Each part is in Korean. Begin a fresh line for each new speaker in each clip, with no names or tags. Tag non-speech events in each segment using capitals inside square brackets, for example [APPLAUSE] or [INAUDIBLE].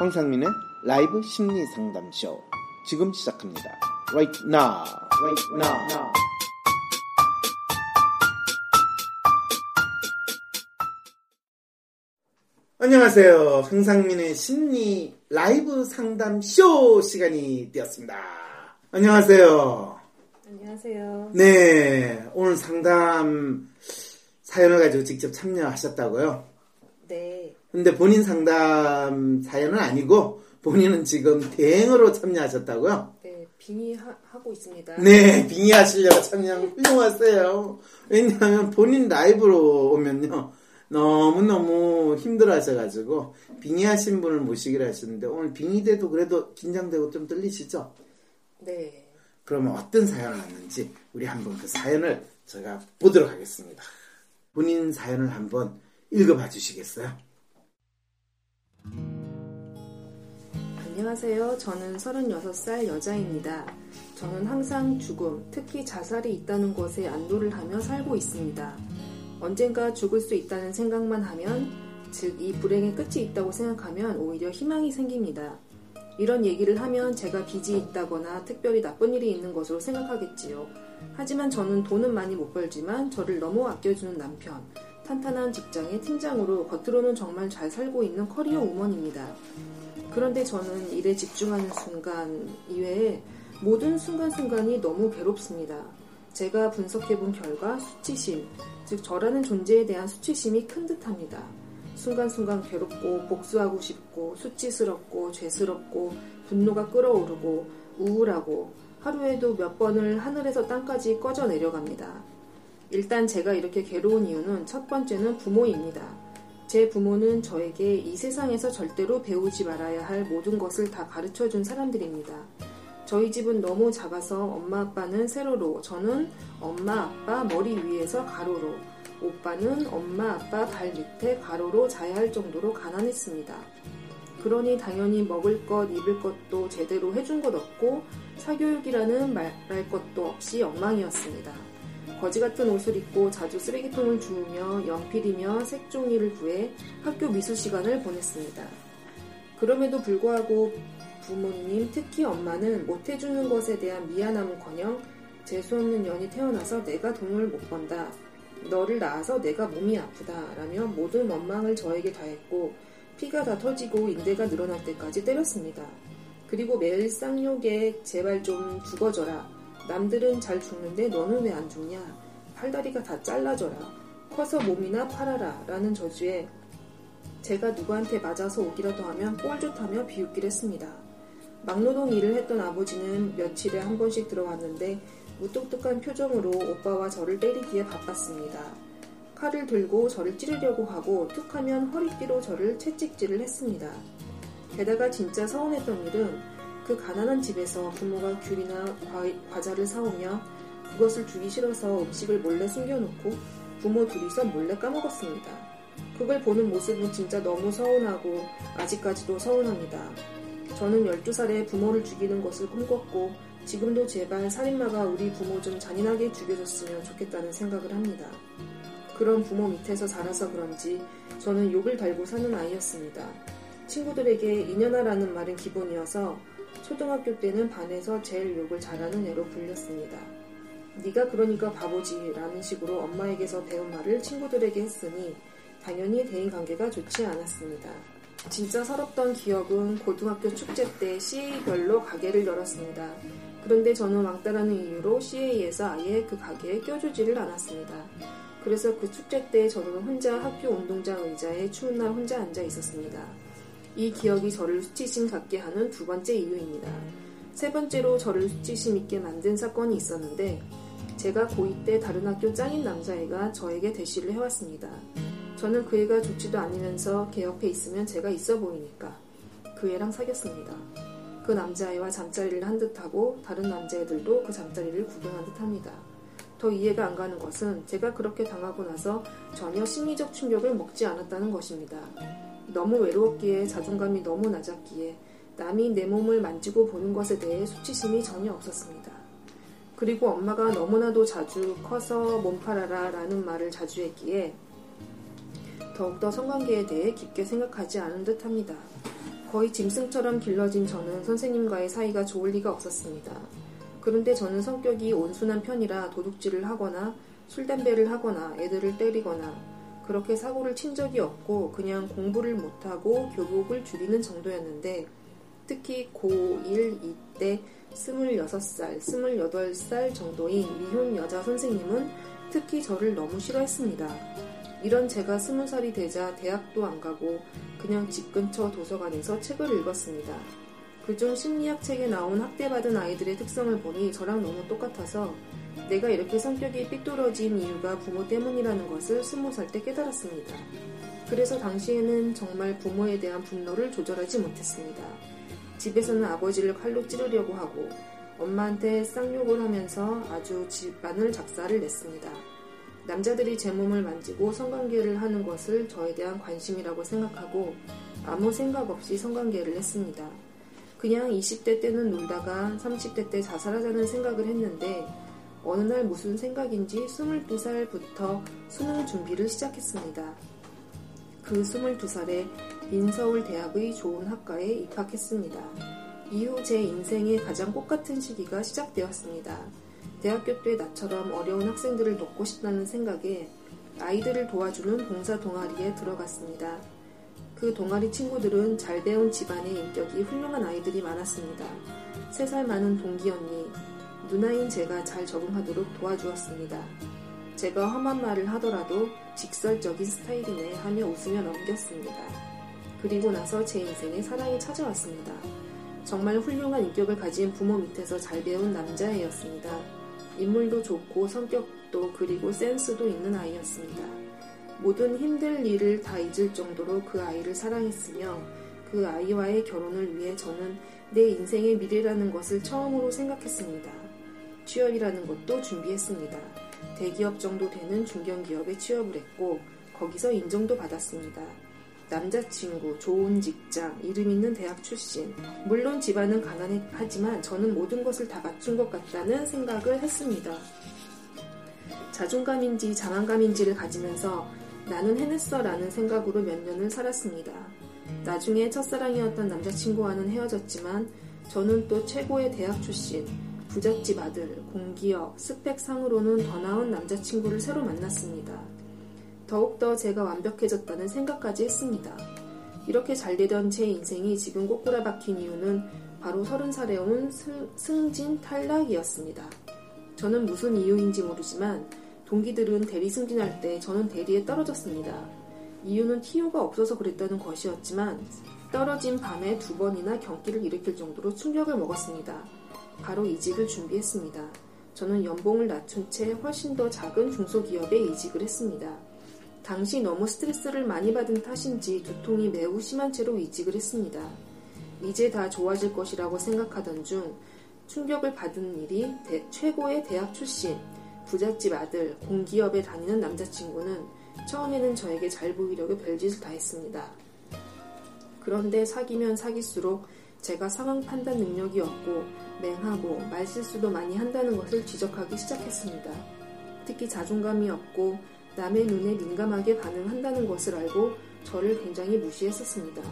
황상민의 라이브 심리 상담쇼 지금 시작합니다. Right now, right now. 안녕하세요. 황상민의 심리 라이브 상담쇼 시간이 되었습니다. 안녕하세요.
안녕하세요.
네, 오늘 상담 사연을 가지고 직접 참여하셨다고요?
네.
근데 본인 상담 사연은 아니고 본인은 지금 대행으로 참여하셨다고요?
네, 빙의하고 있습니다.
네, 빙의하시려고 참여 훌륭하세요. 왜냐하면 본인 라이브로 오면요. 너무너무 힘들어 하셔가지고 빙의하신 분을 모시기로 하셨는데 오늘 빙의돼도 그래도 긴장되고 좀 떨리시죠?
네.
그러면 어떤 사연을 왔는지 우리 한번 그 사연을 제가 보도록 하겠습니다. 본인 사연을 한번 읽어봐 주시겠어요?
안녕하세요. 저는 36살 여자입니다. 저는 항상 죽음, 특히 자살이 있다는 것에 안도를 하며 살고 있습니다. 언젠가 죽을 수 있다는 생각만 하면, 즉, 이 불행의 끝이 있다고 생각하면 오히려 희망이 생깁니다. 이런 얘기를 하면 제가 빚이 있다거나 특별히 나쁜 일이 있는 것으로 생각하겠지요. 하지만 저는 돈은 많이 못 벌지만 저를 너무 아껴주는 남편, 탄탄한 직장의 팀장으로 겉으로는 정말 잘 살고 있는 커리어 우먼입니다. 그런데 저는 일에 집중하는 순간 이외에 모든 순간순간이 너무 괴롭습니다. 제가 분석해본 결과 수치심, 즉 저라는 존재에 대한 수치심이 큰 듯합니다. 순간순간 괴롭고 복수하고 싶고 수치스럽고 죄스럽고 분노가 끓어오르고 우울하고 하루에도 몇 번을 하늘에서 땅까지 꺼져 내려갑니다. 일단 제가 이렇게 괴로운 이유는 첫 번째는 부모입니다. 제 부모는 저에게 이 세상에서 절대로 배우지 말아야 할 모든 것을 다 가르쳐 준 사람들입니다. 저희 집은 너무 작아서 엄마 아빠는 세로로, 저는 엄마 아빠 머리 위에서 가로로, 오빠는 엄마 아빠 발 밑에 가로로 자야 할 정도로 가난했습니다. 그러니 당연히 먹을 것, 입을 것도 제대로 해준 것 없고 사교육이라는 말 할 것도 없이 엉망이었습니다. 거지 같은 옷을 입고 자주 쓰레기통을 주우며 연필이며 색종이를 구해 학교 미술 시간을 보냈습니다. 그럼에도 불구하고 부모님, 특히 엄마는 못해주는 것에 대한 미안함은 커녕 재수없는 년이 태어나서 내가 돈을 못 번다. 너를 낳아서 내가 몸이 아프다. 라며 모든 원망을 저에게 다했고 피가 다 터지고 인대가 늘어날 때까지 때렸습니다. 그리고 매일 쌍욕에 제발 좀 죽어져라. 남들은 잘 죽는데 너는 왜 안 죽냐? 팔다리가 다 잘라져라. 커서 몸이나 팔아라. 라는 저주에 제가 누구한테 맞아서 오기라도 하면 꼴 좋다며 비웃기를 했습니다. 막노동 일을 했던 아버지는 며칠에 한 번씩 들어왔는데 무뚝뚝한 표정으로 오빠와 저를 때리기에 바빴습니다. 칼을 들고 저를 찌르려고 하고 툭 하면 허리띠로 저를 채찍질을 했습니다. 게다가 진짜 서운했던 일은 그 가난한 집에서 부모가 귤이나 과, 자를 사오며 그것을 주기 싫어서 음식을 몰래 숨겨놓고 부모 둘이서 몰래 까먹었습니다. 그걸 보는 모습은 진짜 너무 서운하고 아직까지도 서운합니다. 저는 12살에 부모를 죽이는 것을 꿈꿨고 지금도 제발 살인마가 우리 부모 좀 잔인하게 죽여줬으면 좋겠다는 생각을 합니다. 그런 부모 밑에서 자라서 그런지 저는 욕을 달고 사는 아이였습니다. 친구들에게 이년아라는 말은 기본이어서 초등학교 때는 반에서 제일 욕을 잘하는 애로 불렸습니다. 네가 그러니까 바보지 라는 식으로 엄마에게서 배운 말을 친구들에게 했으니 당연히 대인관계가 좋지 않았습니다. 진짜 서럽던 기억은 고등학교 축제 때 CA별로 가게를 열었습니다. 그런데 저는 왕따라는 이유로 CA에서 아예 그 가게에 껴주지를 않았습니다. 그래서 그 축제 때 저는 혼자 학교 운동장 의자에 추운 날 혼자 앉아 있었습니다. 이 기억이 저를 수치심 갖게 하는 두 번째 이유입니다. 세 번째로 저를 수치심 있게 만든 사건이 있었는데 제가 고2 때 다른 학교 짱인 남자애가 저에게 대시를 해왔습니다. 저는 그 애가 좋지도 않으면서 걔 옆에 있으면 제가 있어 보이니까 그 애랑 사귀었습니다. 그 남자애와 잠자리를 한 듯하고 다른 남자애들도 그 잠자리를 구경한 듯합니다. 더 이해가 안 가는 것은 제가 그렇게 당하고 나서 전혀 심리적 충격을 먹지 않았다는 것입니다. 너무 외로웠기에 자존감이 너무 낮았기에 남이 내 몸을 만지고 보는 것에 대해 수치심이 전혀 없었습니다. 그리고 엄마가 너무나도 자주 커서 몸 팔아라 라는 말을 자주 했기에 더욱더 성관계에 대해 깊게 생각하지 않은 듯 합니다. 거의 짐승처럼 길러진 저는 선생님과의 사이가 좋을 리가 없었습니다. 그런데 저는 성격이 온순한 편이라 도둑질을 하거나 술, 담배를 하거나 애들을 때리거나 그렇게 사고를 친 적이 없고 그냥 공부를 못하고 교복을 줄이는 정도였는데 특히 고1 이때 26살, 28살 정도인 미혼 여자 선생님은 특히 저를 너무 싫어했습니다. 이런 제가 20살이 되자 대학도 안 가고 그냥 집 근처 도서관에서 책을 읽었습니다. 그중 심리학 책에 나온 학대받은 아이들의 특성을 보니 저랑 너무 똑같아서 내가 이렇게 성격이 삐뚤어진 이유가 부모 때문이라는 것을 20살 때 깨달았습니다. 그래서 당시에는 정말 부모에 대한 분노를 조절하지 못했습니다. 집에서는 아버지를 칼로 찌르려고 하고 엄마한테 쌍욕을 하면서 아주 집안을 작사를 냈습니다. 남자들이 제 몸을 만지고 성관계를 하는 것을 저에 대한 관심이라고 생각하고 아무 생각 없이 성관계를 했습니다. 그냥 20대 때는 놀다가 30대 때 자살하자는 생각을 했는데 어느 날 무슨 생각인지 22살부터 수능 준비를 시작했습니다. 그 22살에 인서울 대학의 좋은 학과에 입학했습니다. 이후 제 인생의 가장 꽃같은 시기가 시작되었습니다. 대학교 때 나처럼 어려운 학생들을 돕고 싶다는 생각에 아이들을 도와주는 봉사 동아리에 들어갔습니다. 그 동아리 친구들은 잘 배운 집안의 인격이 훌륭한 아이들이 많았습니다. 3살 많은 동기 언니, 누나인 제가 잘 적응하도록 도와주었습니다. 제가 험한 말을 하더라도 직설적인 스타일이네 하며 웃으며 넘겼습니다. 그리고 나서 제 인생에 사랑이 찾아왔습니다. 정말 훌륭한 인격을 가진 부모 밑에서 잘 배운 남자애였습니다. 인물도 좋고 성격도 그리고 센스도 있는 아이였습니다. 모든 힘들 일을 다 잊을 정도로 그 아이를 사랑했으며 그 아이와의 결혼을 위해 저는 내 인생의 미래라는 것을 처음으로 생각했습니다. 취업이라는 것도 준비했습니다. 대기업 정도 되는 중견기업에 취업을 했고 거기서 인정도 받았습니다. 남자친구, 좋은 직장, 이름 있는 대학 출신. 물론 집안은 가난하지만 저는 모든 것을 다 갖춘 것 같다는 생각을 했습니다. 자존감인지 자만감인지를 가지면서 나는 해냈어 라는 생각으로 몇 년을 살았습니다. 나중에 첫사랑이었던 남자친구와는 헤어졌지만 저는 또 최고의 대학 출신, 부잣집 아들, 공기업, 스펙상으로는 더 나은 남자친구를 새로 만났습니다. 더욱더 제가 완벽해졌다는 생각까지 했습니다. 이렇게 잘 되던 제 인생이 지금 꼬꾸라 박힌 이유는 바로 서른 살에 온 승, 진 탈락이었습니다. 저는 무슨 이유인지 모르지만 동기들은 대리 승진할 때 저는 대리에 떨어졌습니다. 이유는 TU가 없어서 그랬다는 것이었지만 떨어진 밤에 두 번이나 경기를 일으킬 정도로 충격을 먹었습니다. 바로 이직을 준비했습니다. 저는 연봉을 낮춘 채 훨씬 더 작은 중소기업에 이직을 했습니다. 당시 너무 스트레스를 많이 받은 탓인지 두통이 매우 심한 채로 이직을 했습니다. 이제 다 좋아질 것이라고 생각하던 중 충격을 받은 일이 대, 최고의 대학 출신, 부잣집 아들, 공기업에 다니는 남자친구는 처음에는 저에게 잘 보이려고 별짓을 다 했습니다. 그런데 사귀면 사귈수록 제가 상황 판단 능력이 없고 맹하고 말실수도 많이 한다는 것을 지적하기 시작했습니다. 특히 자존감이 없고 남의 눈에 민감하게 반응한다는 것을 알고 저를 굉장히 무시했었습니다.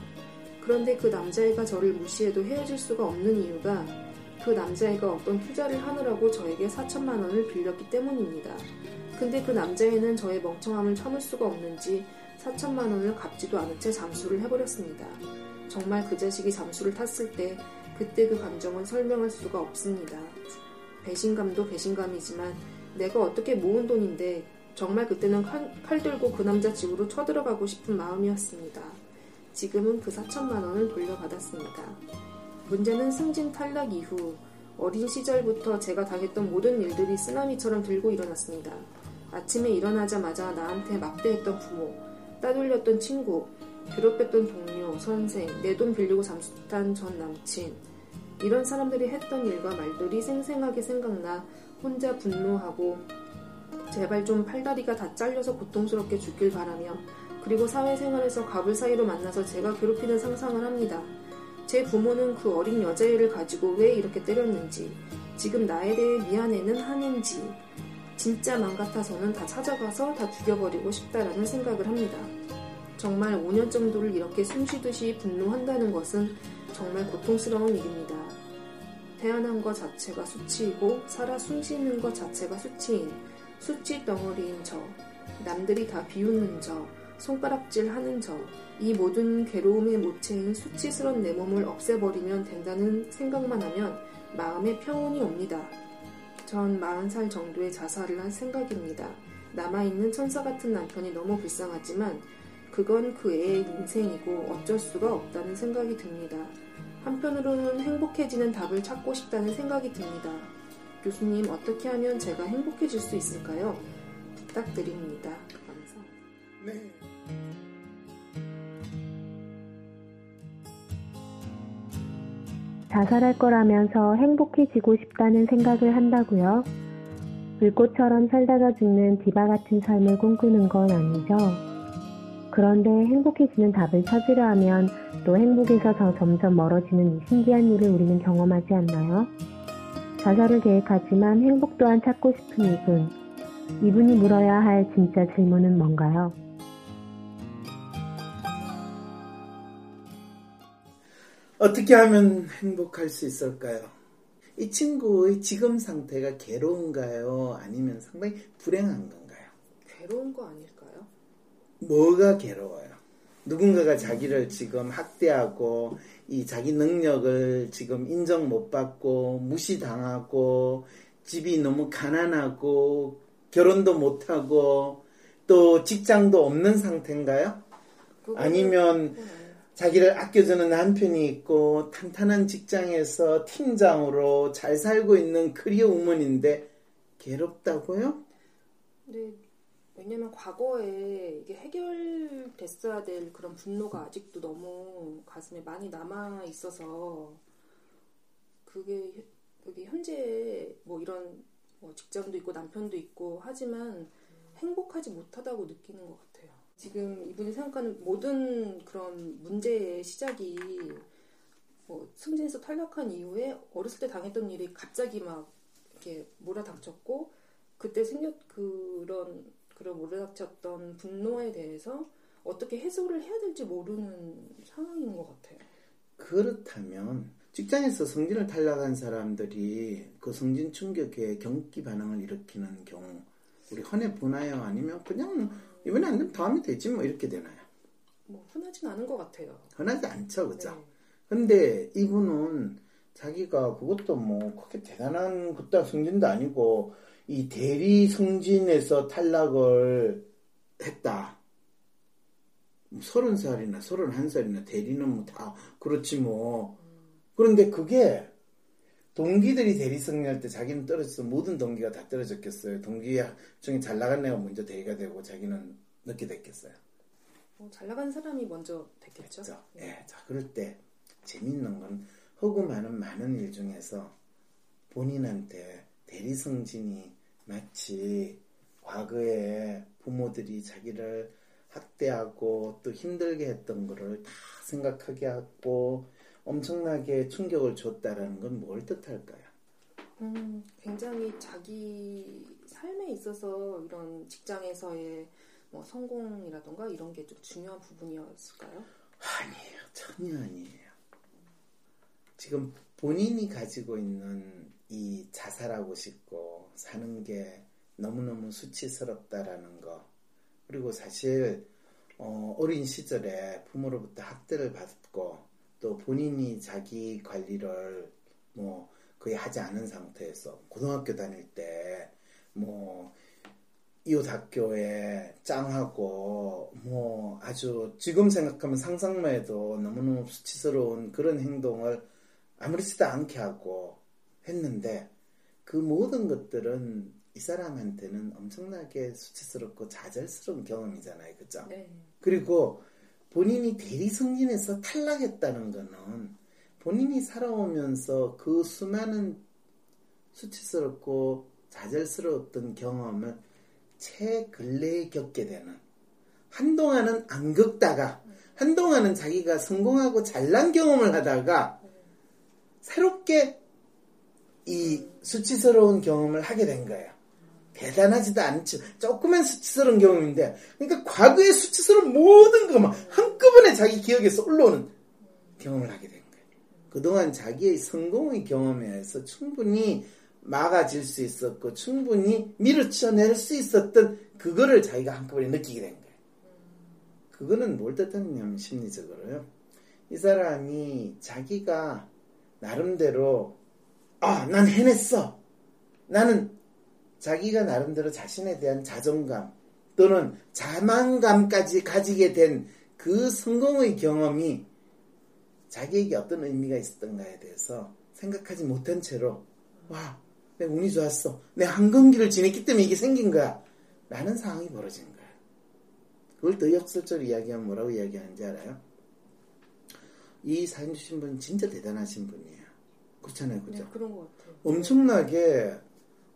그런데 그 남자애가 저를 무시해도 헤어질 수가 없는 이유가 그 남자애가 어떤 투자를 하느라고 저에게 4천만 원을 빌렸기 때문입니다. 근데 그 남자애는 저의 멍청함을 참을 수가 없는지 4천만 원을 갚지도 않은 채 잠수를 해버렸습니다. 정말 그 자식이 잠수를 탔을 때 그때 그 감정은 설명할 수가 없습니다. 배신감도 배신감이지만 내가 어떻게 모은 돈인데 정말 그때는 칼, 칼 들고 그 남자 집으로 쳐들어가고 싶은 마음이었습니다. 지금은 그 4천만 원을 돌려받았습니다. 문제는 승진 탈락 이후 어린 시절부터 제가 당했던 모든 일들이 쓰나미처럼 들고 일어났습니다. 아침에 일어나자마자 나한테 막대했던 부모, 따돌렸던 친구, 괴롭혔던 동료, 선생, 내 돈 빌리고 잠수탄 전 남친. 이런 사람들이 했던 일과 말들이 생생하게 생각나 혼자 분노하고 제발 좀 팔다리가 다 잘려서 고통스럽게 죽길 바라며 그리고 사회생활에서 갑을 사이로 만나서 제가 괴롭히는 상상을 합니다. 제 부모는 그 어린 여자애를 가지고 왜 이렇게 때렸는지, 지금 나에 대해 미안해는 하는지, 진짜 맘 같아서는 다 찾아가서 다 죽여버리고 싶다라는 생각을 합니다. 정말 5년 정도를 이렇게 숨쉬듯이 분노한다는 것은 정말 고통스러운 일입니다. 태어난 것 자체가 수치이고 살아 숨쉬는 것 자체가 수치인 수치 덩어리인 저, 남들이 다 비웃는 저, 손가락질 하는 저, 이 모든 괴로움의 모체인 수치스런 내 몸을 없애버리면 된다는 생각만 하면 마음에 평온이 옵니다. 전 40살 정도의 자살을 한 생각입니다. 남아있는 천사 같은 남편이 너무 불쌍하지만 그건 그 애의 인생이고 어쩔 수가 없다는 생각이 듭니다. 한편으로는 행복해지는 답을 찾고 싶다는 생각이 듭니다. 교수님, 어떻게 하면 제가 행복해질 수 있을까요? 부탁드립니다. 감사. 네.
자살할 거라면서 행복해지고 싶다는 생각을 한다고요? 불꽃처럼 살다가 죽는 디바 같은 삶을 꿈꾸는 건 아니죠? 그런데 행복해지는 답을 찾으려 하면 또 행복에서 더 점점 멀어지는 이 신기한 일을 우리는 경험하지 않나요? 자살을 계획하지만 행복 또한 찾고 싶은 이분. 이분이 물어야 할 진짜 질문은 뭔가요?
어떻게 하면 행복할 수 있을까요? 이 친구의 지금 상태가 괴로운가요? 아니면 상당히 불행한 건가요?
괴로운 거 아닐까요?
뭐가 괴로워요? 누군가가 자기를 지금 학대하고 이 자기 능력을 지금 인정 못 받고 무시당하고 집이 너무 가난하고 결혼도 못 하고 또 직장도 없는 상태인가요? 아니면 자기를 아껴주는 남편이 있고 탄탄한 직장에서 팀장으로 잘 살고 있는 크리어 우먼인데 괴롭다고요?
네, 왜냐면 과거에 이게 해결됐어야 될 그런 분노가 아직도 너무 가슴에 많이 남아 있어서 그게 그게 현재 뭐 이런 뭐 직장도 있고 남편도 있고 하지만 행복하지 못하다고 느끼는 것 같아요. 지금 이분이 생각하는 모든 그런 문제의 시작이 뭐 승진에서 탈락한 이후에 어렸을 때 당했던 일이 갑자기 막 이렇게 몰아닥쳤고 그때 생겼 그런 그런 몰아닥쳤던 분노에 대해서 어떻게 해소를 해야 될지 모르는 상황인 것 같아요.
그렇다면 직장에서 승진을 탈락한 사람들이 그 승진 충격에 경기 반응을 일으키는 경우 우리 흔해 보나요? 아니면 그냥 이번에 안 되면 다음에 되지 뭐 이렇게 되나요?
뭐 흔하진 않은 것 같아요.
흔하지 않죠, 그죠? 네. 근데 이분은 자기가 그것도 뭐 그렇게 대단한 그따 승진도 아니고 이 대리 승진에서 탈락을 했다. 뭐 서른 살이나 서른 한 살이나 대리는 뭐 다 그렇지 뭐. 그런데 그게 동기들이 대리 승리할 때 자기는 떨어져서 모든 동기가 다 떨어졌겠어요. 동기 중에 잘 나간 애가 먼저 대리가 되고 자기는 늦게 됐겠어요.
어, 잘 나간 사람이 먼저 됐겠죠.
그렇죠. 예. 네. 자, 그럴 때 재밌는 건 허구 많은 많은 일 중에서 본인한테 대리 승진이 마치 과거에 부모들이 자기를 학대하고 또 힘들게 했던 거를 다 생각하게 하고 엄청나게 충격을 줬다라는 건 뭘 뜻할까요?
음, 굉장히 자기 삶에 있어서 이런 직장에서의 뭐 성공이라던가 이런 게 좀 중요한 부분이었을까요?
아니에요. 전혀 아니에요. 지금 본인이 가지고 있는 이 자살하고 싶고 사는 게 너무너무 수치스럽다라는 거. 그리고 사실 어, 어린 시절에 부모로부터 학대를 받고 또 본인이 자기 관리를 뭐 거의 하지 않은 상태에서 고등학교 다닐 때 뭐 이웃 학교에 짱하고 뭐 아주 지금 생각하면 상상만 해도 너무너무 수치스러운 그런 행동을 아무렇지도 않게 하고 했는데 그 모든 것들은 이 사람한테는 엄청나게 수치스럽고 좌절스러운 경험이잖아요. 그죠? 네. 그리고 본인이 대리 승진에서 탈락했다는 것은 본인이 살아오면서 그 수많은 수치스럽고 좌절스러웠던 경험을 최 근래에 겪게 되는 한동안은 안 겪다가 한동안은 자기가 성공하고 잘난 경험을 하다가 새롭게 이 수치스러운 경험을 하게 된 거예요. 대단하지도 않죠. 조그만 수치스러운 경험인데, 그러니까 과거의 수치스러운 모든 것만 한꺼번에 자기 기억에서 올라오는 경험을 하게 된 거예요. 그동안 자기의 성공의 경험에 의해서 충분히 막아질 수 있었고, 충분히 밀어쳐낼 수 있었던 그거를 자기가 한꺼번에 느끼게 된 거예요. 그거는 뭘 뜻하냐면 심리적으로요. 이 사람이 자기가 나름대로 아, 난 해냈어. 나는 자기가 나름대로 자신에 대한 자존감 또는 자만감까지 가지게 된 그 성공의 경험이 자기에게 어떤 의미가 있었던가에 대해서 생각하지 못한 채로 와, 내 운이 좋았어. 내 한경기를 지냈기 때문에 이게 생긴 거야. 라는 상황이 벌어진 거야. 그걸 더 역설적으로 이야기하면 뭐라고 이야기하는지 알아요? 이 사연 주신 분 진짜 대단하신 분이에요. 그렇잖아요, 그죠?
네, 그런 것 같아요.
엄청나게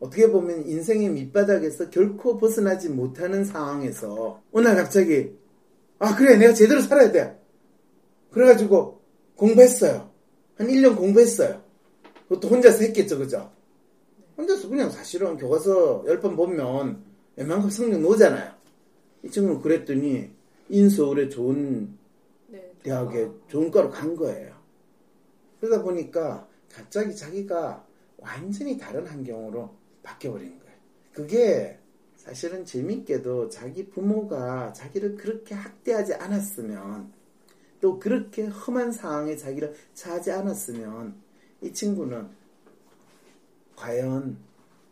어떻게 보면 인생의 밑바닥에서 결코 벗어나지 못하는 상황에서 어느 날 갑자기 아 그래 내가 제대로 살아야 돼. 그래가지고 공부했어요. 한 1년 공부했어요. 그것도 혼자서 했겠죠, 그죠? 혼자서 그냥 사실은 교과서 10번 보면 웬만큼 성적 나오잖아요. 이 친구는 그랬더니 인서울에 좋은
네,
대학에 좋은 과로 간 거예요. 그러다 보니까 갑자기 자기가 완전히 다른 환경으로 바뀌어버린 거예요. 그게 사실은 재밌게도 자기 부모가 자기를 그렇게 학대하지 않았으면 또 그렇게 험한 상황에 자기를 처하지 않았으면 이 친구는 과연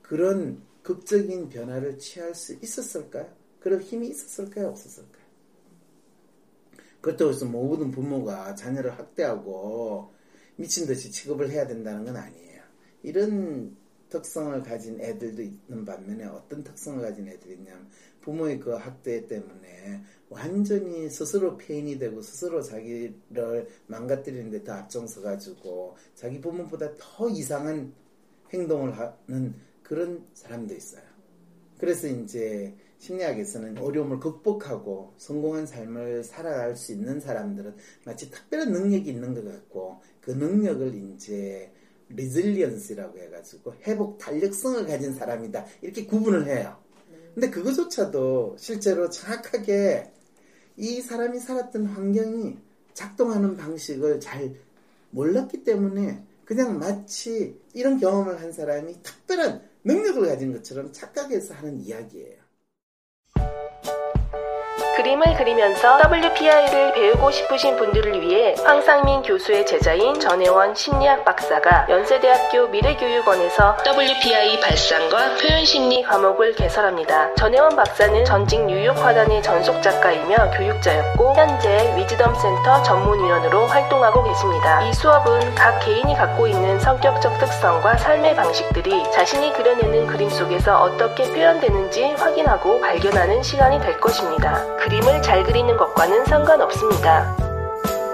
그런 극적인 변화를 취할 수 있었을까요? 그런 힘이 있었을까요? 없었을까요? 그렇다고 해서 모든 부모가 자녀를 학대하고 미친 듯이 취급을 해야 된다는 건 아니에요. 이런 특성을 가진 애들도 있는 반면에 어떤 특성을 가진 애들이 있냐면 부모의 그 학대 때문에 완전히 스스로 페인이 되고 스스로 자기를 망가뜨리는데 더 앞장서 가지고 자기 부모보다 더 이상한 행동을 하는 그런 사람도 있어요. 그래서 이제 심리학에서는 어려움을 극복하고 성공한 삶을 살아갈 수 있는 사람들은 마치 특별한 능력이 있는 것 같고 그 능력을 이제 resilience라고 해가지고 회복 탄력성을 가진 사람이다 이렇게 구분을 해요. 근데 그거조차도 실제로 정확하게 이 사람이 살았던 환경이 작동하는 방식을 잘 몰랐기 때문에 그냥 마치 이런 경험을 한 사람이 특별한 능력을 가진 것처럼 착각해서 하는 이야기예요.
그림을 그리면서 WPI를 배우고 싶으신 분들을 위해 황상민 교수의 제자인 전혜원 심리학 박사가 연세대학교 미래교육원에서 WPI 발상과 표현심리 과목을 개설합니다. 전혜원 박사는 전직 뉴욕 화단의 전속 작가이며 교육자였고 현재 위즈덤 센터 전문위원으로 활동하고 계십니다. 이 수업은 각 개인이 갖고 있는 성격적 특성과 삶의 방식들이 자신이 그려내는 그림 속에서 어떻게 표현되는지 확인하고 발견하는 시간이 될 것입니다. 그림을 잘 그리는 것과는 상관없습니다.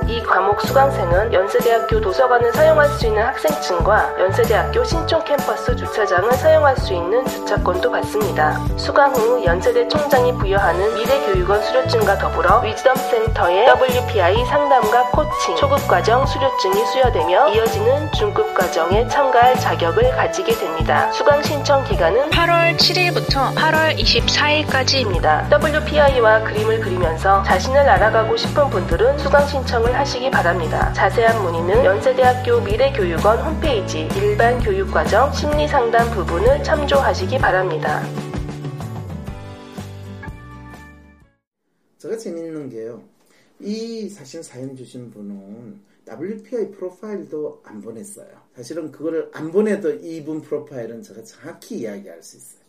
이 과목 수강생은 연세대학교 도서관을 사용할 수 있는 학생층과 연세대학교 신촌 캠퍼스 주차장을 사용할 수 있는 주차권도 받습니다. 수강 후 연세대 총장이 부여하는 미래교육원 수료증과 더불어 위즈덤 센터의 WPI 상담과 코칭, 초급 과정 수료증이 수여되며 이어지는 중급 과정에 참가할 자격을 가지게 됩니다. 수강 신청 기간은 8월 7일부터 8월 24일까지입니다. WPI와 그림을 그리면서 자신을 알아가고 싶은 분들은 수강 신청을 하시기 바랍니다. 자세한 문의는 연세대학교 미래교육원 홈페이지 일반 교육과정 심리상담 부분을 참조하시기 바랍니다.
제가 재밌는 게요. 이 사실 사연 주신 분은 WPI 프로파일도 안 보냈어요. 사실은 그거를 안 보내도 이분 프로파일은 제가 정확히 이야기할 수 있어요.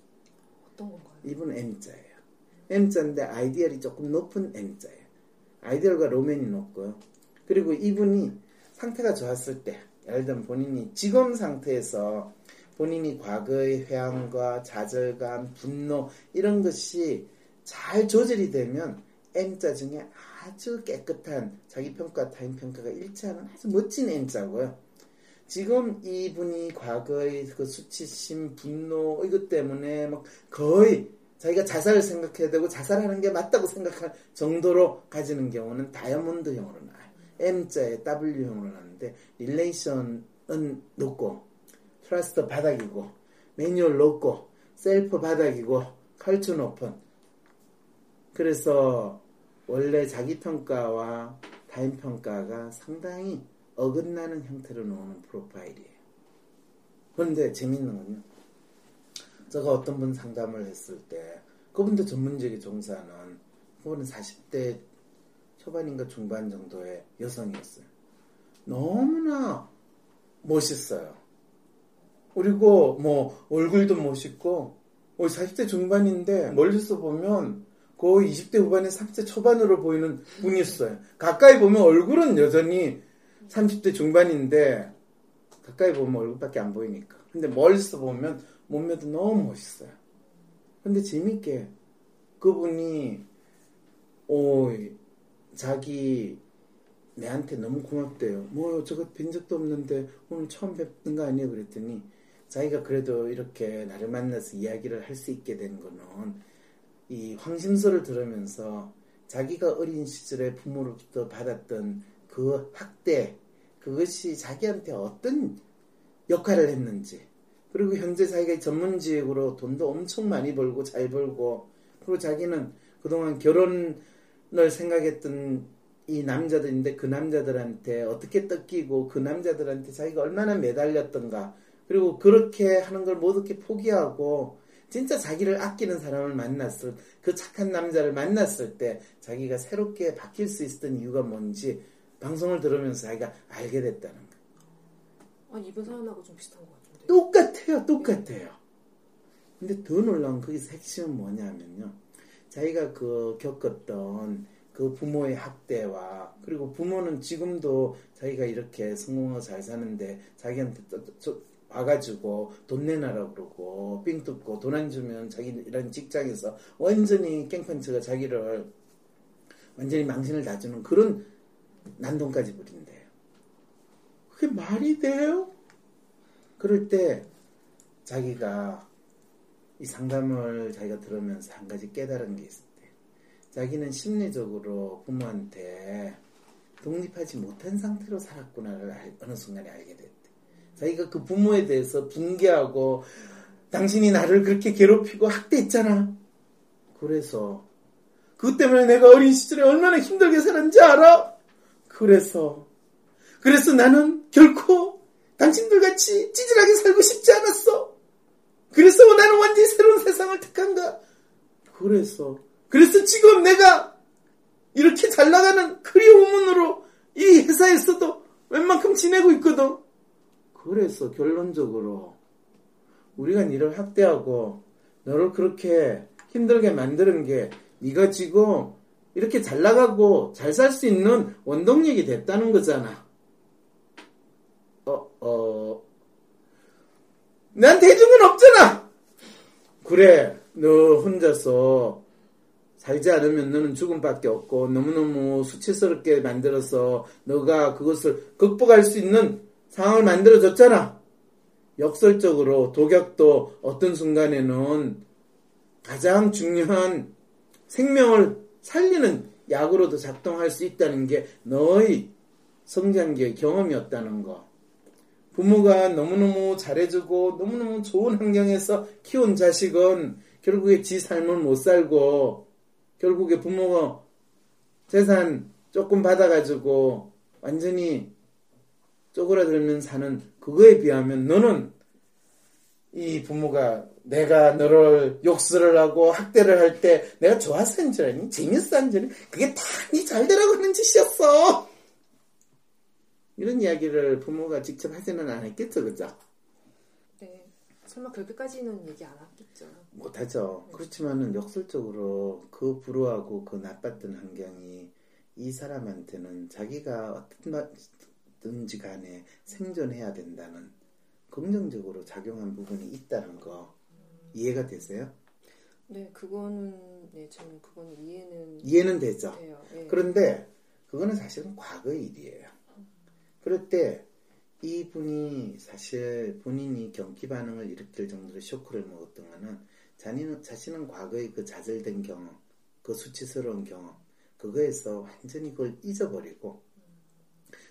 어떤 건가요?
이분 M자예요. M자인데 아이디얼이 조금 높은 M자예요. 아이디얼과 로맨이 높고요. 그리고 이분이 상태가 좋았을 때, 예를 들면 본인이 지금 상태에서 본인이 과거의 회한과 좌절감, 분노 이런 것이 잘 조절이 되면 M자 중에 아주 깨끗한 자기 평가, 타인 평가가 일치하는 아주 멋진 M자고요. 지금 이분이 과거의 그 수치심, 분노 이것 때문에 막 거의 자기가 자살을 생각해야 되고 자살하는 게 맞다고 생각할 정도로 가지는 경우는 다이아몬드형으로 나와요. M자에 W형으로 나는데 relation은 높고 trust 바닥이고 매뉴얼 높고 셀프 바닥이고 칼추 높은 그래서 원래 자기 평가와 타인 평가가 상당히 어긋나는 형태로 나오는 프로파일이에요. 그런데 재밌는 건요. 제가 어떤 분 상담을 했을 때 그분도 전문직에 종사하는 그분은 40대 초반인가 중반 정도의 여성이었어요. 너무나 멋있어요. 그리고 뭐 얼굴도 멋있고 40대 중반인데 멀리서 보면 거의 20대 후반에 30대 초반으로 보이는 분이었어요. 가까이 보면 얼굴은 여전히 30대 중반인데 가까이 보면 얼굴밖에 안 보이니까. 근데 멀리서 보면 몸매도 너무 멋있어요. 근데 재밌게 그분이 오 자기 내한테 너무 고맙대요. 뭐 저거 뵌 적도 없는데 오늘 처음 뵙는 거 아니에요? 그랬더니 자기가 그래도 이렇게 나를 만나서 이야기를 할 수 있게 된 거는 이 황심서를 들으면서 자기가 어린 시절에 부모로부터 받았던 그 학대 그것이 자기한테 어떤 역할을 했는지 그리고 현재 자기가 전문직으로 돈도 엄청 많이 벌고 잘 벌고 그리고 자기는 그동안 결혼 을 생각했던 이 남자들인데 그 남자들한테 어떻게 뜯기고 그 남자들한테 자기가 얼마나 매달렸던가 그리고 그렇게 하는 걸 모두 포기하고 진짜 자기를 아끼는 사람을 만났을 그 착한 남자를 만났을 때 자기가 새롭게 바뀔 수 있었던 이유가 뭔지 방송을 들으면서 자기가 알게 됐다는 거예요.
아 이번 사연하고 좀 비슷한 것 같은데.
똑같아요, 똑같아요. 근데 더 놀라운 거기서 핵심은 뭐냐면요. 자기가 그 겪었던 그 부모의 학대와 그리고 부모는 지금도 자기가 이렇게 성공하고 잘 사는데 자기한테 또, 또, 와가지고 돈 내놔라 그러고 삥 뜯고 돈 안 주면 자기 이런 직장에서 완전히 깽판처가 자기를 완전히 망신을 다 주는 그런 난동까지 부린대요. 그게 말이 돼요? 그럴 때 자기가 이 상담을 자기가 들으면서 한 가지 깨달은 게 있었대. 자기는 심리적으로 부모한테 독립하지 못한 상태로 살았구나를 어느 순간에 알게 됐대. 자기가 그 부모에 대해서 붕괴하고 당신이 나를 그렇게 괴롭히고 학대했잖아. 그래서 그것 때문에 내가 어린 시절에 얼마나 힘들게 살았는지 알아? 그래서 그래서 나는 결코 당신들 같이 찌질하게 살고 싶지 않았어. 그래서 나는 완전히 새로운 세상을 택한다. 그래서 그래서 지금 내가 이렇게 잘 나가는 크리어 우문으로 이 회사에서도 웬만큼 지내고 있거든. 그래서 결론적으로 우리가 니를 학대하고 너를 그렇게 힘들게 만드는 게 네가 지금 이렇게 잘 나가고 잘 살 수 있는 원동력이 됐다는 거잖아. 어, 어. 난 대중은 없잖아! 그래, 너 혼자서 살지 않으면 너는 죽음밖에 없고 너무너무 수치스럽게 만들어서 너가 그것을 극복할 수 있는 상황을 만들어줬잖아. 역설적으로 독약도 어떤 순간에는 가장 중요한 생명을 살리는 약으로도 작동할 수 있다는 게 너의 성장기의 경험이었다는 거. 부모가 너무너무 잘해주고 너무너무 좋은 환경에서 키운 자식은 결국에 지 삶을 못 살고 결국에 부모가 재산 조금 받아가지고 완전히 쪼그라들면 사는 그거에 비하면 너는 이 부모가 내가 너를 욕설을 하고 학대를 할 때 내가 한줄 아니? 재밌어 한줄 아니? 그게 다니잘 되라고 하는 짓이었어! 이런 이야기를 부모가 직접 하지는 않았겠죠, 그죠?
네. 설마 그렇게까지는 얘기 안 하겠죠.
못하죠. 네. 그렇지만은 역설적으로 그 불우하고 그 나빴던 환경이 이 사람한테는 자기가 어떻든지 간에 생존해야 된다는 긍정적으로 작용한 부분이 있다는 거 이해가 되세요?
네, 그거는 네, 저는 그건 이해는
이해는 되죠.
돼요. 네.
그런데 그거는 사실은 과거의 일이에요. 그럴 때 이분이 사실 본인이 경기 반응을 일으킬 정도로 쇼크를 먹었던 거는 자신은, 자신은 과거의 그 좌절된 경험, 그 수치스러운 경험, 그거에서 완전히 그걸 잊어버리고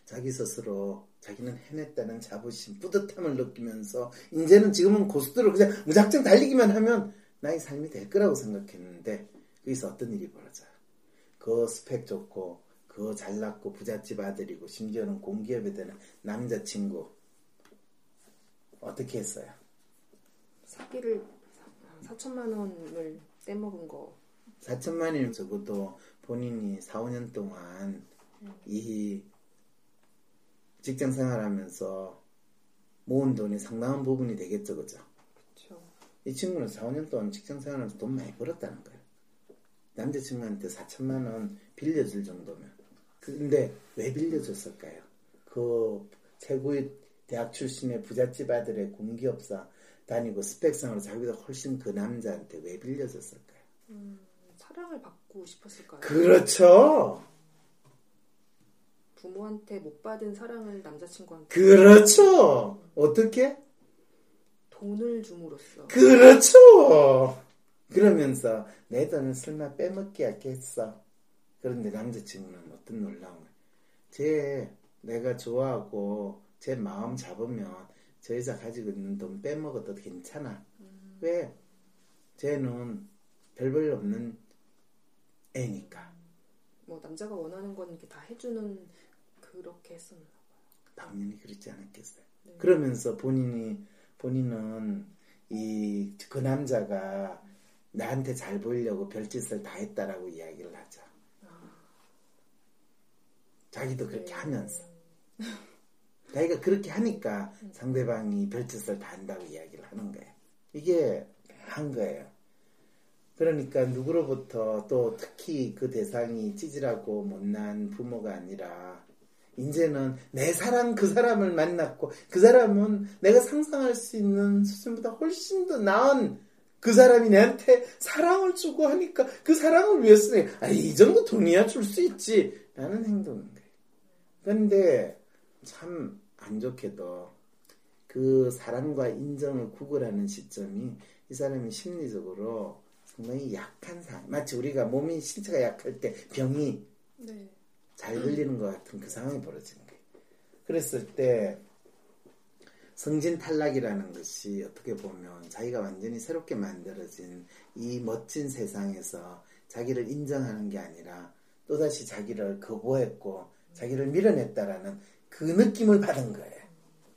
자기 스스로 자기는 해냈다는 자부심, 뿌듯함을 느끼면서 이제는 지금은 고속도로 그냥 무작정 달리기만 하면 나의 삶이 될 거라고 생각했는데 거기서 어떤 일이 벌어져요. 그 스펙 좋고 그 잘났고 부잣집 아들이고 심지어는 공기업에 되는 남자친구 어떻게 했어요?
사기를 4천만 원을 떼먹은 거
4천만 원이면 적어도 본인이 4, 5년 동안 이 직장 생활하면서 모은 돈이 상당한 부분이 되겠죠, 그죠?
그렇죠.
이 친구는 4, 5년 동안 직장 생활하면서 돈 많이 벌었다는 거예요. 남자친구한테 4천만 원 빌려줄 정도면. 근데 왜 빌려줬을까요? 그 최고의 대학 출신의 부잣집 아들의 공기업사 다니고 스펙상으로 자기보다 훨씬 그 남자한테 왜 빌려줬을까요?
음, 사랑을 받고 싶었을까요?
그렇죠.
부모한테 못 받은 사랑을 남자친구한테
그렇죠. 어떻게?
돈을 줌으로써
그렇죠. 그러면서 내 돈을 설마 빼먹게 하겠어. 그런데 남자친구는 어떤 놀라운. 쟤 내가 좋아하고 제 마음 잡으면 저 여자 가지고 있는 돈 빼먹어도 괜찮아. 왜? 쟤는 별볼 없는 애니까.
뭐 남자가 원하는 건 다 해주는 그렇게 했었나 봐요.
당연히 그렇지 않았겠어요.
네.
그러면서 본인이 본인은 이 그 남자가 나한테 잘 보이려고 별짓을 다 했다라고 이야기를 하죠. 자기도 그렇게
네.
하면서 자기가 그렇게 하니까 상대방이 별짓을 다 한다고 이야기를 하는 거예요. 이게 한 거예요. 그러니까 누구로부터 또 특히 그 대상이 찌질하고 못난 부모가 아니라 이제는 내 사랑 그 사람을 만났고 그 사람은 내가 상상할 수 있는 수준보다 훨씬 더 나은 그 사람이 내한테 사랑을 주고 하니까 그 사랑을 위해서 아, 이 정도 돈이야 줄 수 있지 라는 거예요. 그런데 참 안 좋게도 그 사랑과 인정을 구걸하는 시점이 이 사람이 심리적으로 상당히 약한 상황 마치 우리가 몸이 신체가 약할 때 병이
네.
잘 걸리는 것 같은 그 상황이 벌어지는 거예요. 그랬을 때 성진 탈락이라는 것이 어떻게 보면 자기가 완전히 새롭게 만들어진 이 멋진 세상에서 자기를 인정하는 게 아니라 또다시 자기를 거부했고 자기를 밀어냈다라는 그 느낌을 받은 거예요.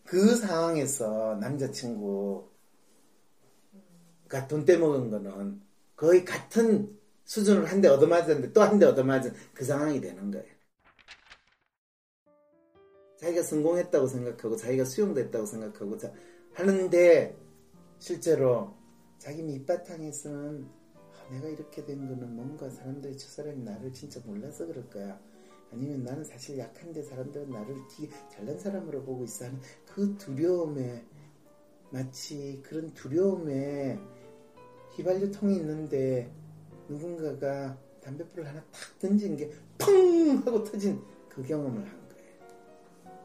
그 상황에서 남자친구가 돈 떼먹은 거는 거의 같은 수준으로 한 대 얻어맞았는데 또 한 대 얻어맞은 그 상황이 되는 거예요. 자기가 성공했다고 생각하고 자기가 수용됐다고 생각하고 자, 하는데 실제로 자기 밑바탕에서는 아, 내가 이렇게 된 거는 뭔가 사람들이 저 사람이 나를 진짜 몰라서 그럴 거야. 아니면 나는 사실 약한데 사람들은 나를 되게 잘난 사람으로 보고 있어 하는 그 두려움에 마치 그런 두려움에 휘발유 통이 있는데 누군가가 담배불을 하나 탁 던진 게 펑 하고 터진 그 경험을 한 거예요.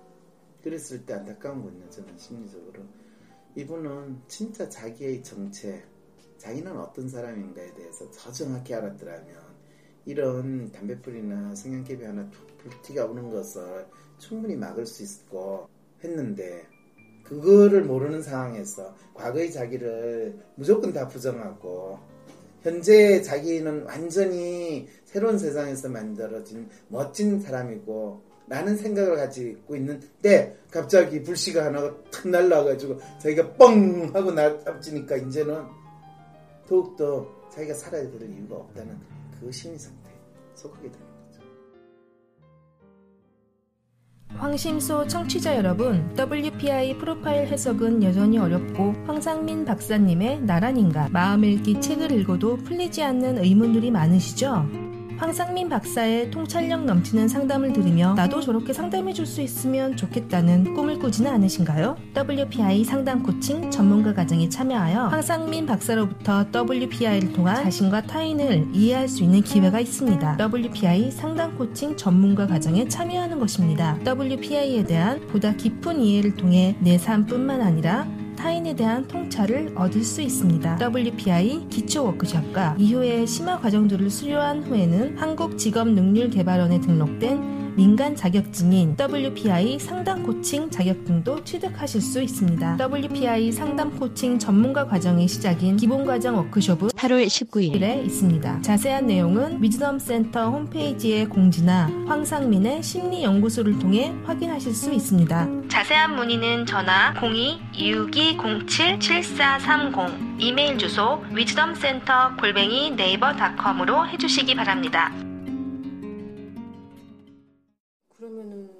그랬을 때 안타까운 건요, 저는 심리적으로. 이분은 진짜 자기의 정체, 자기는 어떤 사람인가에 대해서 더 정확히 알았더라면, 이런 담배불이나 성냥개비 하나 툭 불티가 오는 것을 충분히 막을 수 있고 했는데, 그거를 모르는 상황에서 과거의 자기를 무조건 다 부정하고, 현재 자기는 완전히 새로운 세상에서 만들어진 멋진 사람이고 라는 생각을 가지고 있는데 갑자기 불씨가 하나가 탁 날라와가지고 자기가 뻥 하고 나잡지니까 이제는 더욱더 자기가 살아야 될 이유가 없다는 그 심리 상태에 속하게 되는 거죠.
황심소 청취자 여러분, WPI 프로파일 해석은 여전히 어렵고 황상민 박사님의 나란인가 마음 읽기 책을 읽어도 풀리지 않는 의문들이 많으시죠? 황상민 박사의 통찰력 넘치는 상담을 들으며 나도 저렇게 상담해 줄 수 있으면 좋겠다는 꿈을 꾸지는 않으신가요? WPI 상담 코칭 전문가 과정에 참여하여 황상민 박사로부터 WPI를 통한 자신과 타인을 이해할 수 있는 기회가 있습니다. WPI 상담 코칭 전문가 과정에 참여하는 것입니다. WPI에 대한 보다 깊은 이해를 통해 내 삶뿐만 아니라 타인에 대한 통찰을 얻을 수 있습니다. WPI 기초 워크숍과 이후의 심화 과정들을 수료한 후에는 한국직업능률개발원에 등록된 민간 자격증인 WPI 상담 코칭 자격증도 취득하실 수 있습니다. WPI 상담 코칭 전문가 과정의 시작인 기본 과정 워크숍은
8월 19일에
있습니다. 자세한 내용은 위즈덤 센터 홈페이지의 공지나 황상민의 심리 연구소를 통해 확인하실 수 있습니다. 자세한 문의는 전화 02-2207-7430 이메일 주소 위즈덤 센터 골뱅이 네이버닷컴으로 해주시기 바랍니다. 그러면은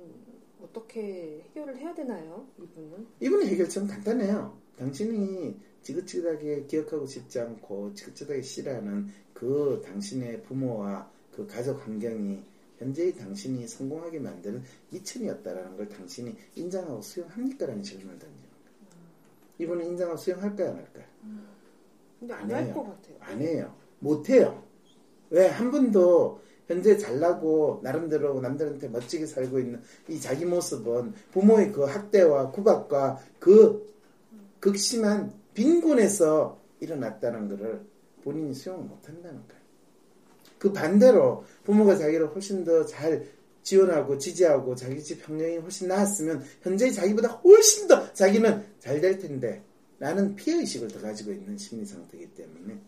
어떻게 해결을 해야 되나요, 이분은?
이분의 해결처럼 간단해요. 당신이 지긋지긋하게 기억하고 싶지 않고 지긋지긋하게 싫어하는 그 당신의 부모와 그 가족 환경이 현재의 당신이 성공하게 만드는 이천이었다라는 걸 당신이 인정하고 수용합니까라는 질문을 던지는 거예요. 이분은 인정하고 수용할까요, 안 할까요?
근데 안 할 것 같아요.
안 해요. 못 해요. 왜? 한 번도 현재 잘나고 나름대로 남들한테 멋지게 살고 있는 이 자기 모습은 부모의 그 학대와 구박과 그 극심한 빈곤에서 일어났다는 것을 본인이 수용을 못한다는 거예요. 그 반대로 부모가 자기를 훨씬 더 잘 지원하고 지지하고 자기 집 환경이 훨씬 나았으면 현재 자기보다 훨씬 더 자기는 잘 될 텐데 라는 피해의식을 더 가지고 있는 심리 상태이기 때문에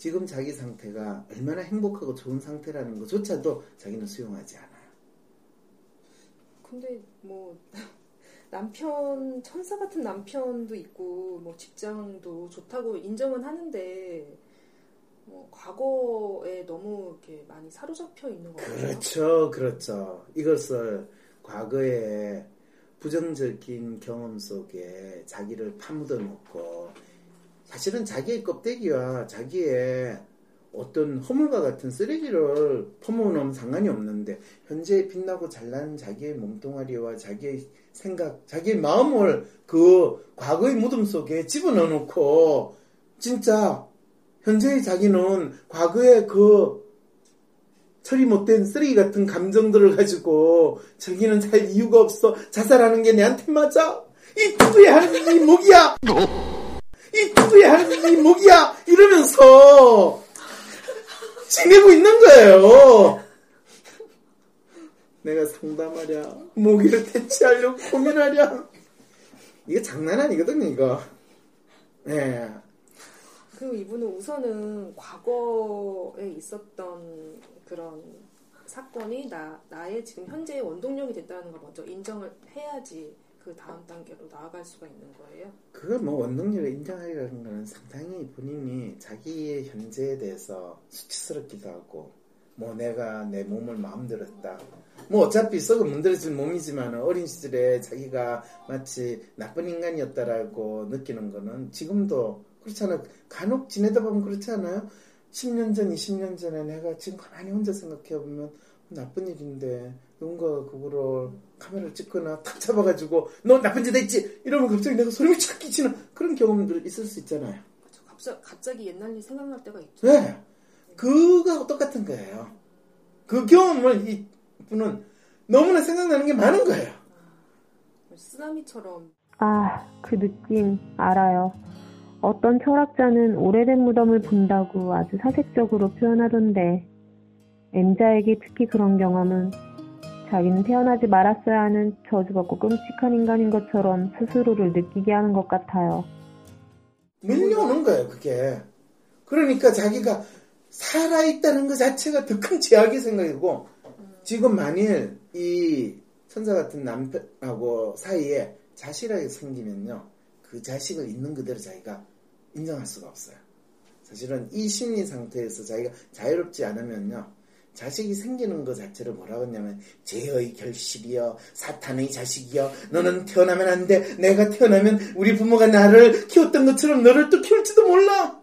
지금 자기 상태가 얼마나 행복하고 좋은 상태라는 것조차도 자기는 수용하지 않아요.
근데 뭐 남편 천사 같은 남편도 있고 뭐 직장도 좋다고 인정은 하는데 뭐 과거에 너무 이렇게 많이 사로잡혀 있는 거 같아요.
그렇죠, 그렇죠. 이것을 과거에 부정적인 경험 속에 자기를 파묻어 놓고 사실은 자기의 껍데기와 자기의 어떤 허물과 같은 쓰레기를 퍼모으면 상관이 없는데 현재 빛나고 잘난 자기의 몸뚱아리와 자기의 생각, 자기의 마음을 그 과거의 무덤 속에 집어넣어 놓고 진짜 현재의 자기는 과거의 그 처리 못된 쓰레기 같은 감정들을 가지고 자기는 잘 이유가 없어 자살하는 게 내한테 맞아? 이 하는 이 목이야! 이 누구의 하는 이 목이야! 이러면서 지내고 있는 거예요. 내가 상담하랴, 모기를 퇴치하려고 고민하랴. 이게 장난 아니거든요, 이거. 네.
그리고 이분은 우선은 과거에 있었던 그런 사건이 나, 나의 지금 현재의 원동력이 됐다는 걸 먼저 인정을 해야지 그 다음 단계로 나아갈 수가 있는 거예요?
그걸 뭐 원동력을 인정하려는 거는 상당히 본인이 자기의 현재에 대해서 수치스럽기도 하고 뭐 내가 내 몸을 마음대로 했다. 뭐 어차피 썩어 문드러진 몸이지만 어린 시절에 자기가 마치 나쁜 인간이었다라고 느끼는 거는 지금도 그렇잖아. 간혹 지내다 보면 그렇지 않아요? 10년 전, 20년 전에 내가 지금 가만히 혼자 생각해 보면 나쁜 일인데 누군가 그거를 카메라를 찍거나 탁 잡아가지고 너 나쁜 짓 했지 이러면 갑자기 내가 소름이 쫙 끼치는 그런 경험들 있을 수 있잖아요.
그렇죠. 갑자기, 갑자기 옛날 일 생각날 때가 있죠.
네. 그거하고 똑같은 거예요. 그 경험을 이 분은 너무나 생각나는 게 많은 거예요.
아, 쓰나미처럼.
아, 그 느낌 알아요. 어떤 철학자는 오래된 무덤을 본다고 아주 사색적으로 표현하던데, M자에게 특히 그런 경험은 자기는 태어나지 말았어야 하는 저주받고 끔찍한 인간인 것처럼 스스로를 느끼게 하는 것 같아요.
밀려오는 거예요, 그게. 그러니까 자기가 살아있다는 것 자체가 더 큰 제약이 생각이고, 지금 만일 이 천사 같은 남편하고 사이에 자식이 생기면요, 그 자식을 있는 그대로 자기가 인정할 수가 없어요. 사실은 이 심리 상태에서 자기가 자유롭지 않으면요, 자식이 생기는 것 자체를 뭐라고 했냐면 죄의 결실이여 사탄의 자식이여 너는 태어나면 안 돼. 내가 태어나면 우리 부모가 나를 키웠던 것처럼 너를 또 키울지도 몰라.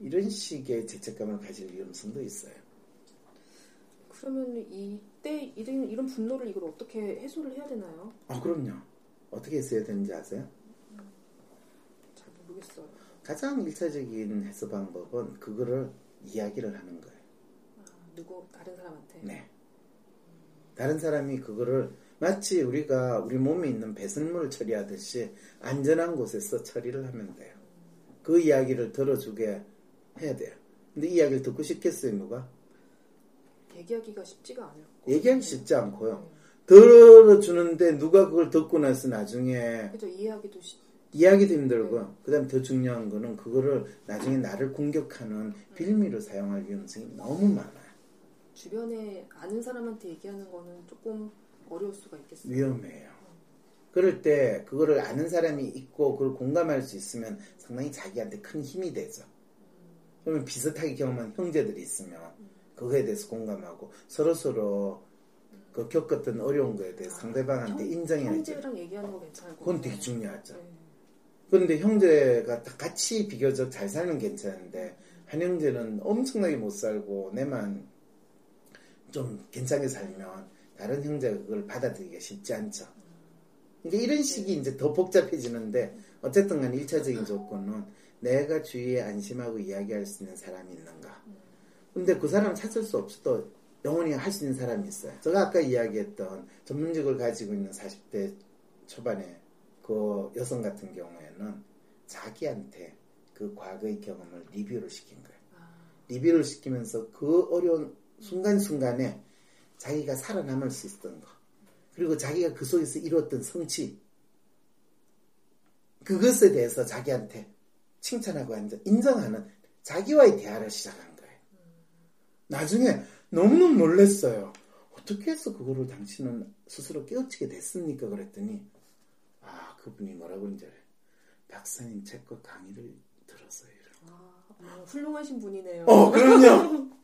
이런 식의 죄책감을 가질 위험성도 있어요.
그러면 이때 이런, 이런 분노를 이걸 어떻게 해소를 해야 되나요?
아 그럼요. 어떻게 했어야 되는지 아세요?
잘 모르겠어요.
가장 일차적인 해소 방법은 그거를 이야기를 하는 거예요
누구 다른 사람한테.
네. 다른 사람이 그거를 마치 우리가 우리 몸에 있는 배설물 처리하듯이 안전한 곳에서 처리를 하면 돼요. 그 이야기를 들어주게 해야 돼요. 근데 이 이야기를 듣고 싶겠어요, 누가?
얘기하기가 쉽지가 않아요.
얘기하기 쉽지 않고요. 들어주는데 누가 그걸 듣고 나서 나중에
그죠 이해하기도 쉽.
이해하기도 힘들고요. 그다음 더 중요한 거는 그거를 나중에 나를 공격하는 빌미로 사용할 위험성이 너무 많아요.
주변에 아는 사람한테 얘기하는 거는 조금 어려울 수가 있겠어요.
위험해요. 그럴 때 그거를 아는 사람이 있고 그걸 공감할 수 있으면 상당히 자기한테 큰 힘이 되죠. 그러면 비슷하게 경험한 형제들이 있으면 그거에 대해서 공감하고 서로 서로 그 겪었던 어려운 거에 대해서 상대방한테 인정해야지.
형제랑 얘기하는 거 괜찮을 것
그건. 되게 중요하죠.
네.
그런데 형제가 다 같이 비교적 잘 살면 괜찮은데 한 형제는 엄청나게 못 살고 내만 좀 괜찮게 살면 다른 형제가 그걸 받아들이기가 쉽지 않죠. 그러니까 이런 식이 이제 더 복잡해지는데 어쨌든 간 1차적인 조건은 내가 주위에 안심하고 이야기할 수 있는 사람이 있는가. 근데 그 사람 찾을 수 없어도 영원히 할 수 있는 사람이 있어요. 제가 아까 이야기했던 전문직을 가지고 있는 40대 초반에 그 여성 같은 경우에는 자기한테 그 과거의 경험을 리뷰를 시킨 거예요.
아,
리뷰를 시키면서 그 어려운 순간순간에 자기가 살아남을 수 있었던 거. 그리고 자기가 그 속에서 이루었던 성취. 그것에 대해서 자기한테 칭찬하고 인정하는 자기와의 대화를 시작한 거예요. 나중에 너무너무 놀랐어요. 어떻게 해서 그거를 당신은 스스로 깨우치게 됐습니까? 그랬더니 아 그분이 뭐라고 알아요. 박사님 책과 강의를 들었어요. 이러고.
아, 어, 훌륭하신 분이네요.
어, 그럼요. [LAUGHS]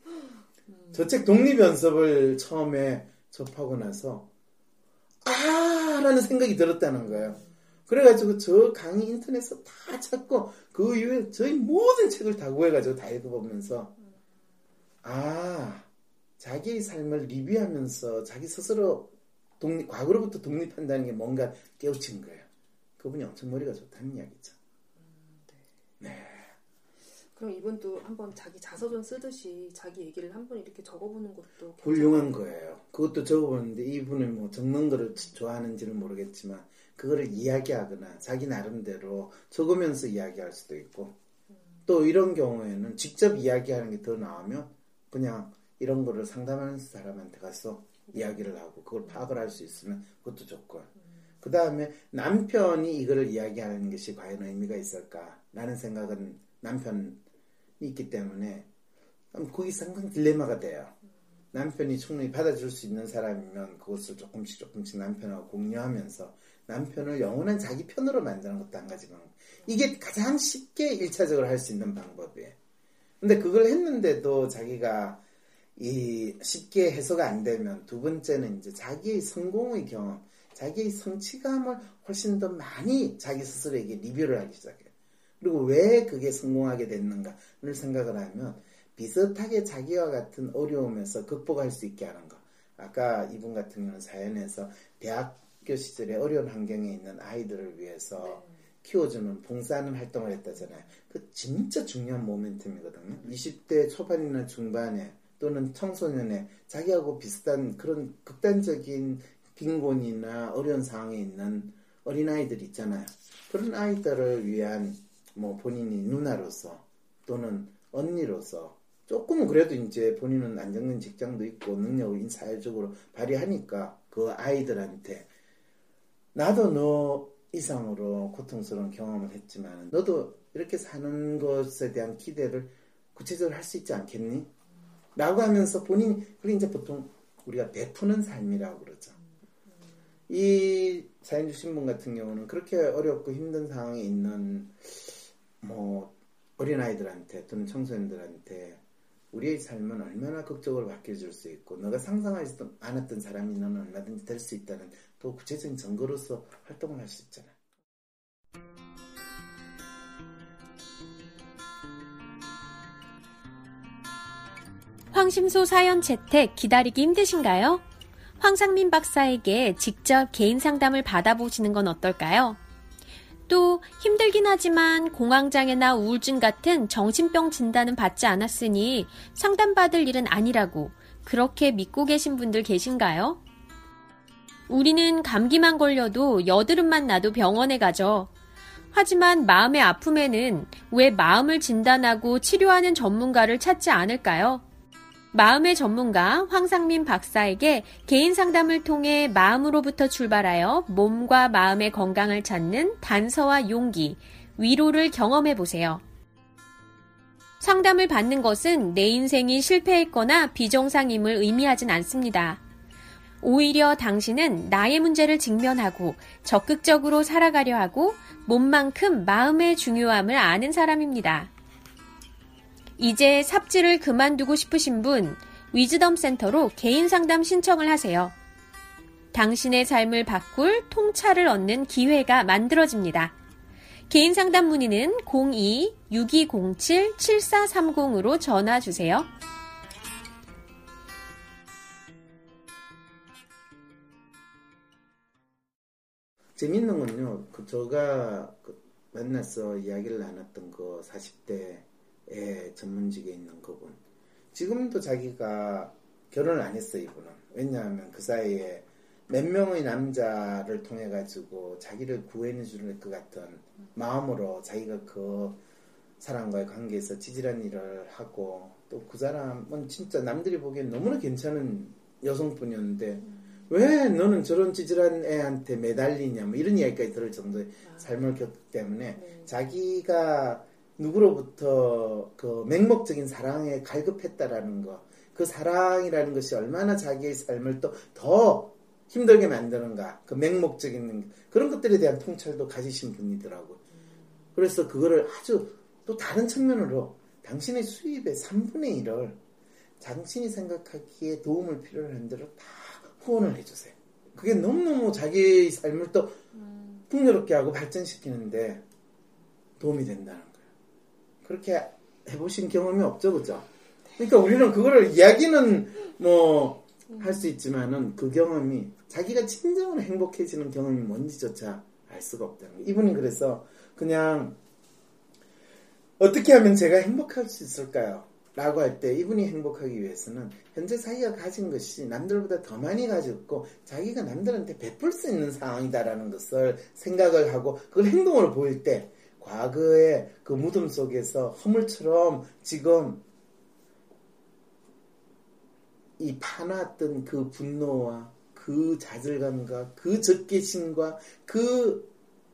저 책 독립연습을 처음에 접하고 나서, 아! 라는 생각이 들었다는 거예요. 그래가지고 저 강의 인터넷에서 다 찾고, 그 이후에 저희 모든 책을 다 구해가지고 다 읽어보면서, 아, 자기의 삶을 리뷰하면서 자기 스스로 독립, 과거로부터 독립한다는 게 뭔가 깨우친 거예요. 그분이 엄청 머리가 좋다는 이야기죠. 네.
그럼 이분도 한번 자기 자서전 쓰듯이 자기 얘기를 한번 이렇게 적어보는 것도
훌륭한. 거예요. 그것도 적어보는데 이분은 뭐 적는 거를 좋아하는지는 모르겠지만 그거를 이야기하거나 자기 나름대로 적으면서 이야기할 수도 있고 또 이런 경우에는 직접 이야기하는 게 더 나으면 그냥 이런 거를 상담하는 사람한테 가서 이야기를 하고 그걸 파악을 할 수 있으면 그것도 좋고 그 다음에 남편이 이거를 이야기하는 것이 과연 의미가 있을까라는 생각은 남편이 있기 때문에 거기 상당히 딜레마가 돼요. 남편이 충분히 받아줄 수 있는 사람이면 그것을 조금씩 조금씩 남편하고 공유하면서 남편을 영원한 자기 편으로 만드는 것도 한 가지 방법. 이게 가장 쉽게 일차적으로 할 수 있는 방법이에요. 근데 그걸 했는데도 자기가 이 쉽게 해소가 안 되면 두 번째는 이제 자기의 성공의 경험, 자기의 성취감을 훨씬 더 많이 자기 스스로에게 리뷰를 하기 시작해요. 그리고 왜 그게 성공하게 됐는가를 생각을 하면 비슷하게 자기와 같은 어려움에서 극복할 수 있게 하는 거. 아까 이분 같은 경우는 사연에서 대학교 시절에 어려운 환경에 있는 아이들을 위해서 키워주는 봉사하는 활동을 했다잖아요. 그 진짜 중요한 모멘텀이거든요. 20대 초반이나 중반에 또는 청소년에 자기하고 비슷한 그런 극단적인 빈곤이나 어려운 상황에 있는 어린아이들 있잖아요. 그런 아이들을 위한 뭐 본인이 누나로서 또는 언니로서 조금은 그래도 이제 본인은 안정된 직장도 있고 능력을 사회적으로 발휘하니까 그 아이들한테 나도 너 이상으로 고통스러운 경험을 했지만 너도 이렇게 사는 것에 대한 기대를 구체적으로 할 수 있지 않겠니? 라고 하면서 본인이 그게 이제 보통 우리가 베푸는 삶이라고 그러죠. 이 사연 주신 분 같은 경우는 그렇게 어렵고 힘든 상황에 있는 뭐 어린아이들한테 또는 청소년들한테 우리의 삶은 얼마나 극적으로 바뀌어줄 수 있고 너가 상상하지도 않았던 사람이 너는 얼마든지 될 수 있다는 또 구체적인 증거로서 활동을 할 수 있잖아.
황심소 사연 채택 기다리기 힘드신가요? 황상민 박사에게 직접 개인 상담을 받아보시는 건 어떨까요? 또 힘들긴 하지만 공황장애나 우울증 같은 정신병 진단은 받지 않았으니 상담받을 일은 아니라고 그렇게 믿고 계신 분들 계신가요? 우리는 감기만 걸려도 여드름만 나도 병원에 가죠. 하지만 마음의 아픔에는 왜 마음을 진단하고 치료하는 전문가를 찾지 않을까요? 마음의 전문가 황상민 박사에게 개인 상담을 통해 마음으로부터 출발하여 몸과 마음의 건강을 찾는 단서와 용기, 위로를 경험해 보세요. 상담을 받는 것은 내 인생이 실패했거나 비정상임을 의미하진 않습니다. 오히려 당신은 나의 문제를 직면하고 적극적으로 살아가려 하고 몸만큼 마음의 중요함을 아는 사람입니다. 이제 삽질을 그만두고 싶으신 분, 위즈덤 센터로 개인 상담 신청을 하세요. 당신의 삶을 바꿀 통찰을 얻는 기회가 만들어집니다. 개인 상담 문의는 02-6207-7430으로 전화 주세요.
재밌는 건요, 그 저가 그 만나서 이야기를 나눴던 그 40대 의 전문직에 있는 그분. 지금도 자기가 결혼을 안 했어요, 이분은. 왜냐하면 그 사이에 몇 명의 남자를 통해 가지고 자기를 구해내 줄것 같은 마음으로 자기가 그 사람과의 관계에서 찌질한 일을 하고 또 그 사람은 진짜 남들이 보기엔 너무나 괜찮은 여성분이었는데 왜 너는 저런 찌질한 애한테 매달리냐 뭐 이런 이야기까지 들을 정도의 아. 삶을 겪기 때문에 네. 자기가 누구로부터 그 맹목적인 사랑에 갈급했다라는 거, 그 사랑이라는 것이 얼마나 자기의 삶을 또 더 힘들게 만드는가, 그 맹목적인 그런 것들에 대한 통찰도 가지신 분이더라고요. 그래서 그거를 아주 또 다른 측면으로 당신의 수입의 3분의 1을 당신이 생각하기에 도움을 필요로 한 대로 다 후원을 해주세요. 그게 너무너무 자기 삶을 또 풍요롭게 하고 발전시키는데 도움이 된다는. 그렇게 해보신 경험이 없죠, 그죠? 그러니까 우리는 그거를 이야기는 뭐 할 수 있지만은 그 경험이 자기가 진정으로 행복해지는 경험이 뭔지조차 알 수가 없다는 거예요. 이분이 그래서 그냥 어떻게 하면 제가 행복할 수 있을까요? 라고 할 때 이분이 행복하기 위해서는 현재 자기가 가진 것이 남들보다 더 많이 가졌고 자기가 남들한테 베풀 수 있는 상황이다라는 것을 생각을 하고 그걸 행동으로 보일 때 과거의 그 무덤 속에서 허물처럼 지금 이 파놨던 그 분노와 그 좌절감과 그 적개심과 그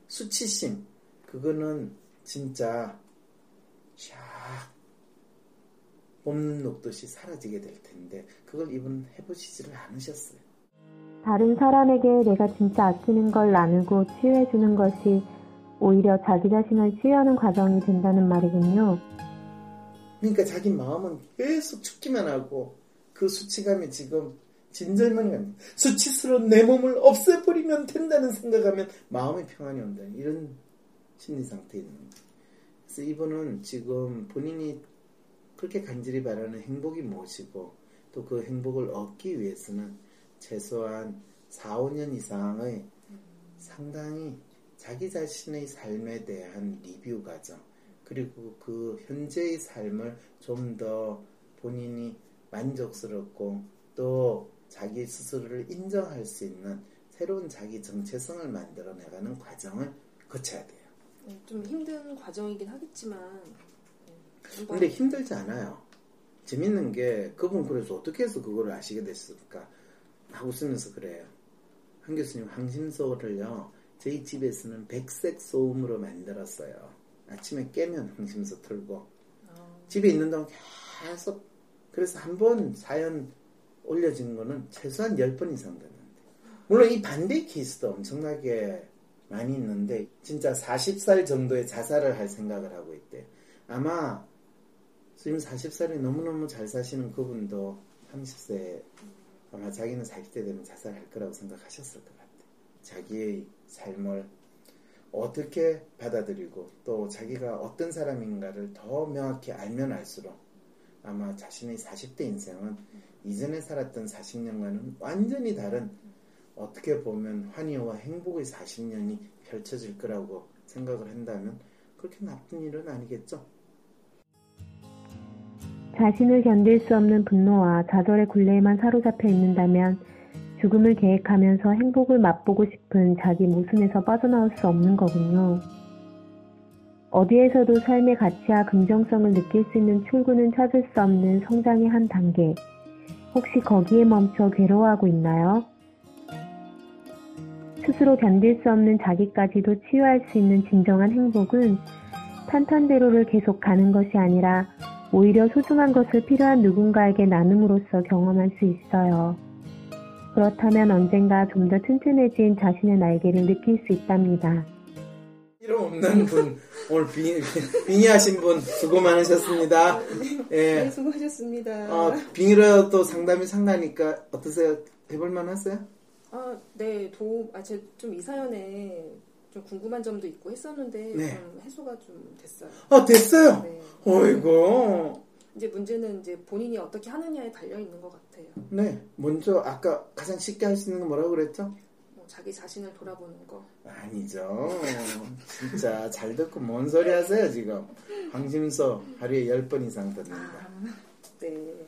수치심 그거는 진짜 샥봄 녹듯이 사라지게 될 텐데 그걸 이분 해보시지를 않으셨어요.
다른 사람에게 내가 진짜 아끼는 걸 나누고 치유해주는 것이 오히려 자기 자신을 치유하는 과정이 된다는 말이군요.
그러니까 자기 마음은 계속 죽기만 하고 그 수치감이 지금 갑니다. 수치스러운 내 몸을 없애버리면 된다는 생각하면 마음의 평안이 온다. 이런 심리 상태에 있는 거예요. 그래서 이분은 지금 본인이 그렇게 간절히 바라는 행복이 무엇이고 또 그 행복을 얻기 위해서는 최소한 4, 5년 이상의 상당히 자기 자신의 삶에 대한 리뷰 과정 그리고 그 현재의 삶을 좀 더 본인이 만족스럽고 또 자기 스스로를 인정할 수 있는 새로운 자기 정체성을 만들어 나가는 과정을 거쳐야 돼요.
네, 좀 힘든 과정이긴 하겠지만
근데 힘들지 않아요. 재밌는 게 그분 그래서 어떻게 해서 그거를 아시게 됐을까? 막 웃으면서 그래요. 한 교수님 황심소를요. 저희 집에서는 백색 소음으로 만들었어요. 아침에 깨면 황심소 틀고 어. 집에 있는 동안 계속 그래서 한 번 사연 올려진 거는 최소한 10번 이상 됐는데 물론 이 반대 케이스도 엄청나게 많이 있는데 진짜 40살 정도의 자살을 할 생각을 하고 있대. 아마 지금 40살이 너무너무 잘 사시는 그분도 30세 아마 자기는 40대 되면 자살할 거라고 생각하셨을 것 같아요. 자기의 삶을 어떻게 받아들이고 또 자기가 어떤 사람인가를 더 명확히 알면 알수록 아마 자신의 40대 인생은 이전에 살았던 40년과는 완전히 다른 어떻게 보면 환희와 행복의 40년이 펼쳐질 거라고 생각을 한다면 그렇게 나쁜 일은 아니겠죠.
자신을 견딜 수 없는 분노와 좌절의 굴레에만 사로잡혀 있는다면 죽음을 계획하면서 행복을 맛보고 싶은 자기 모순에서 빠져나올 수 없는 거군요. 어디에서도 삶의 가치와 긍정성을 느낄 수 있는 출구는 찾을 수 없는 성장의 한 단계. 혹시 거기에 멈춰 괴로워하고 있나요? 스스로 견딜 수 없는 자기까지도 치유할 수 있는 진정한 행복은 탄탄대로를 계속 가는 것이 아니라 오히려 소중한 것을 필요한 누군가에게 나눔으로써 경험할 수 있어요. 그렇다면 언젠가 좀 더 튼튼해진 자신의 날개를 느낄 수 있답니다.
필요 없는 분 오늘 빙의, 빙의하신 분 수고 많으셨습니다.
예. 네, 수고하셨습니다.
어, 빙의로 또 상담이 상가니까 어떠세요? 해볼만 하세요?
아, 네, 도움, 아, 제 좀 이 사연에 좀 궁금한 점도 있고 했었는데 네. 좀 해소가 좀 됐어요.
아, 됐어요? 네. 어이구.
이제 문제는 이제 본인이 어떻게 하느냐에 달려 있는 것 같아요.
네, 먼저 아까 가장 쉽게 할 수 있는 건 뭐라고 그랬죠?
뭐 자기 자신을 돌아보는 거.
아니죠. 진짜 잘 듣고 뭔 소리 하세요 지금? 황심서 하루에 10번 이상 듣는다. 아,
네.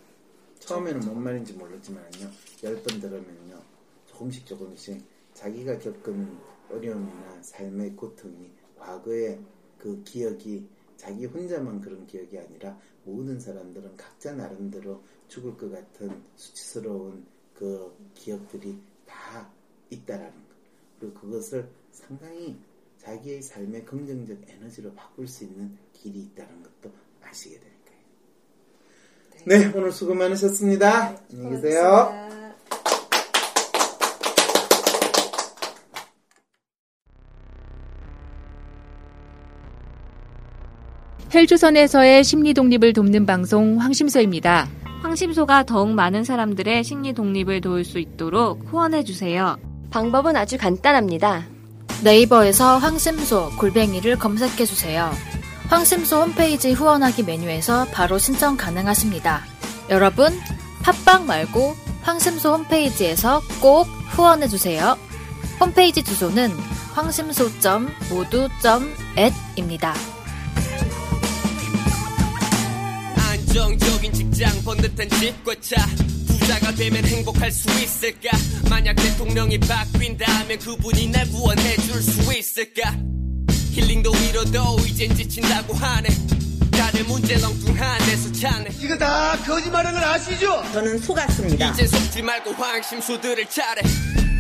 처음에는 뭔 말인지 몰랐지만요. 10번 들으면요. 조금씩 조금씩 자기가 겪은 어려움이나 삶의 고통이 과거의 그 기억이 자기 혼자만 그런 기억이 아니라 모든 사람들은 각자 나름대로 죽을 것 같은 수치스러운 그 기억들이 다 있다라는 것. 그리고 그것을 상당히 자기의 삶의 긍정적 에너지로 바꿀 수 있는 길이 있다는 것도 아시게 될 거예요. 네, 네 오늘 수고 많으셨습니다. 네, 안녕히 계세요.
헬조선에서의 심리 독립을 돕는 방송 황심소입니다.
황심소가 더욱 많은 사람들의 심리 독립을 도울 수 있도록 후원해 주세요.
방법은 아주 간단합니다.
네이버에서 황심소 골뱅이를 검색해 주세요. 황심소 홈페이지 후원하기 메뉴에서 바로 신청 가능하십니다. 여러분, 팟빵 말고 황심소 홈페이지에서 꼭 후원해 주세요. 홈페이지 주소는 황심소.모두.at입니다.
안정적인 직장 번듯한 집과 차. 부자가 되면 행복할 수 있을까? 만약 대통령이 바뀐다면 그분이 날 구원해 줄 수 있을까? 힐링도 위로도 이젠 지친다고 하네. 다들 문제 렁뚱한 데서 찾네.
이거 다 거짓말인 걸 아시죠?
저는 속았습니다.
이제 속지 말고 황심수들을 차례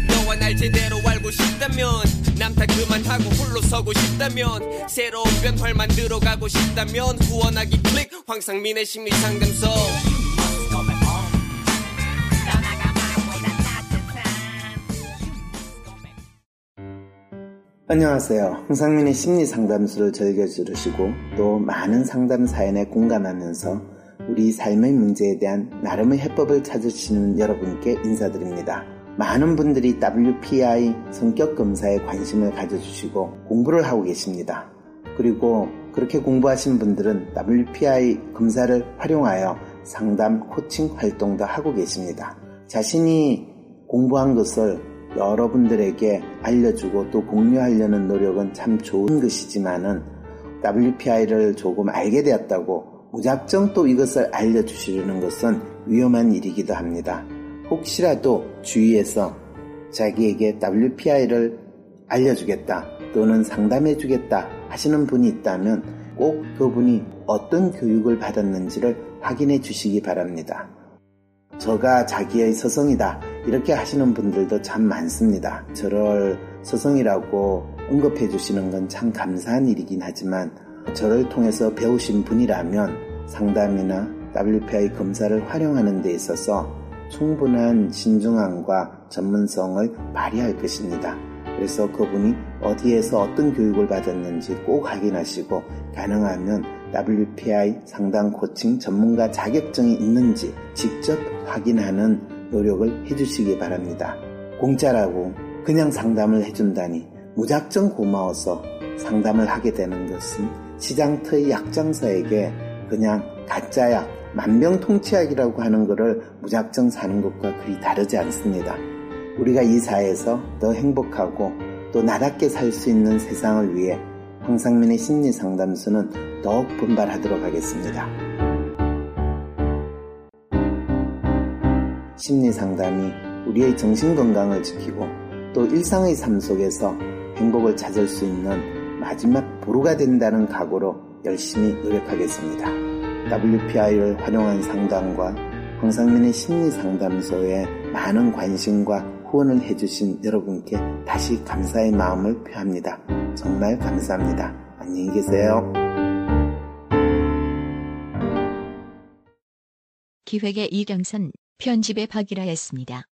너와 날 제대로 알고 싶다면 남탓 그만하고 홀로 서고 싶다면 새로운 변화를 만들어 가고 싶다면 후원하기 클릭 황상민의 심리상담소
안녕하세요. 황상민의 심리상담소를 즐겨 들으시고 또 많은 상담 사연에 공감하면서 우리 삶의 문제에 대한 나름의 해법을 찾으시는 여러분께 인사드립니다. 많은 분들이 WPI 성격 검사에 관심을 가져주시고 공부를 하고 계십니다. 그리고 그렇게 공부하신 분들은 WPI 검사를 활용하여 상담, 코칭 활동도 하고 계십니다. 자신이 공부한 것을 여러분들에게 알려주고 또 공유하려는 노력은 참 좋은 것이지만은 WPI를 조금 알게 되었다고 무작정 또 이것을 알려주시려는 것은 위험한 일이기도 합니다. 혹시라도 주위에서 자기에게 WPI를 알려주겠다 또는 상담해주겠다 하시는 분이 있다면 꼭 그분이 어떤 교육을 받았는지를 확인해 주시기 바랍니다. 저가 자기의 서성이다 이렇게 하시는 분들도 참 많습니다. 저를 서성이라고 언급해 주시는 건 참 감사한 일이긴 하지만 저를 통해서 배우신 분이라면 상담이나 WPI 검사를 활용하는 데 있어서 충분한 신중함과 전문성을 발휘할 것입니다. 그래서 그분이 어디에서 어떤 교육을 받았는지 꼭 확인하시고 가능하면 WPI 상담 코칭 전문가 자격증이 있는지 직접 확인하는 노력을 해주시기 바랍니다. 공짜라고 그냥 상담을 해준다니 무작정 고마워서 상담을 하게 되는 것은 시장터의 약장사에게 그냥 가짜 약, 만병통치약이라고 하는 것을 무작정 사는 것과 그리 다르지 않습니다. 우리가 이 사회에서 더 행복하고 또 나답게 살 수 있는 세상을 위해 황상민의 심리 상담소는 더욱 분발하도록 하겠습니다. 심리 상담이 우리의 정신 건강을 지키고 또 일상의 삶 속에서 행복을 찾을 수 있는 마지막 보루가 된다는 각오로 열심히 노력하겠습니다. WPI를 활용한 상담과 황상민의 심리상담소에 많은 관심과 후원을 해주신 여러분께 다시 감사의 마음을 표합니다. 정말 감사합니다. 안녕히 계세요.
기획의 이경선, 편집의 박이라였습니다.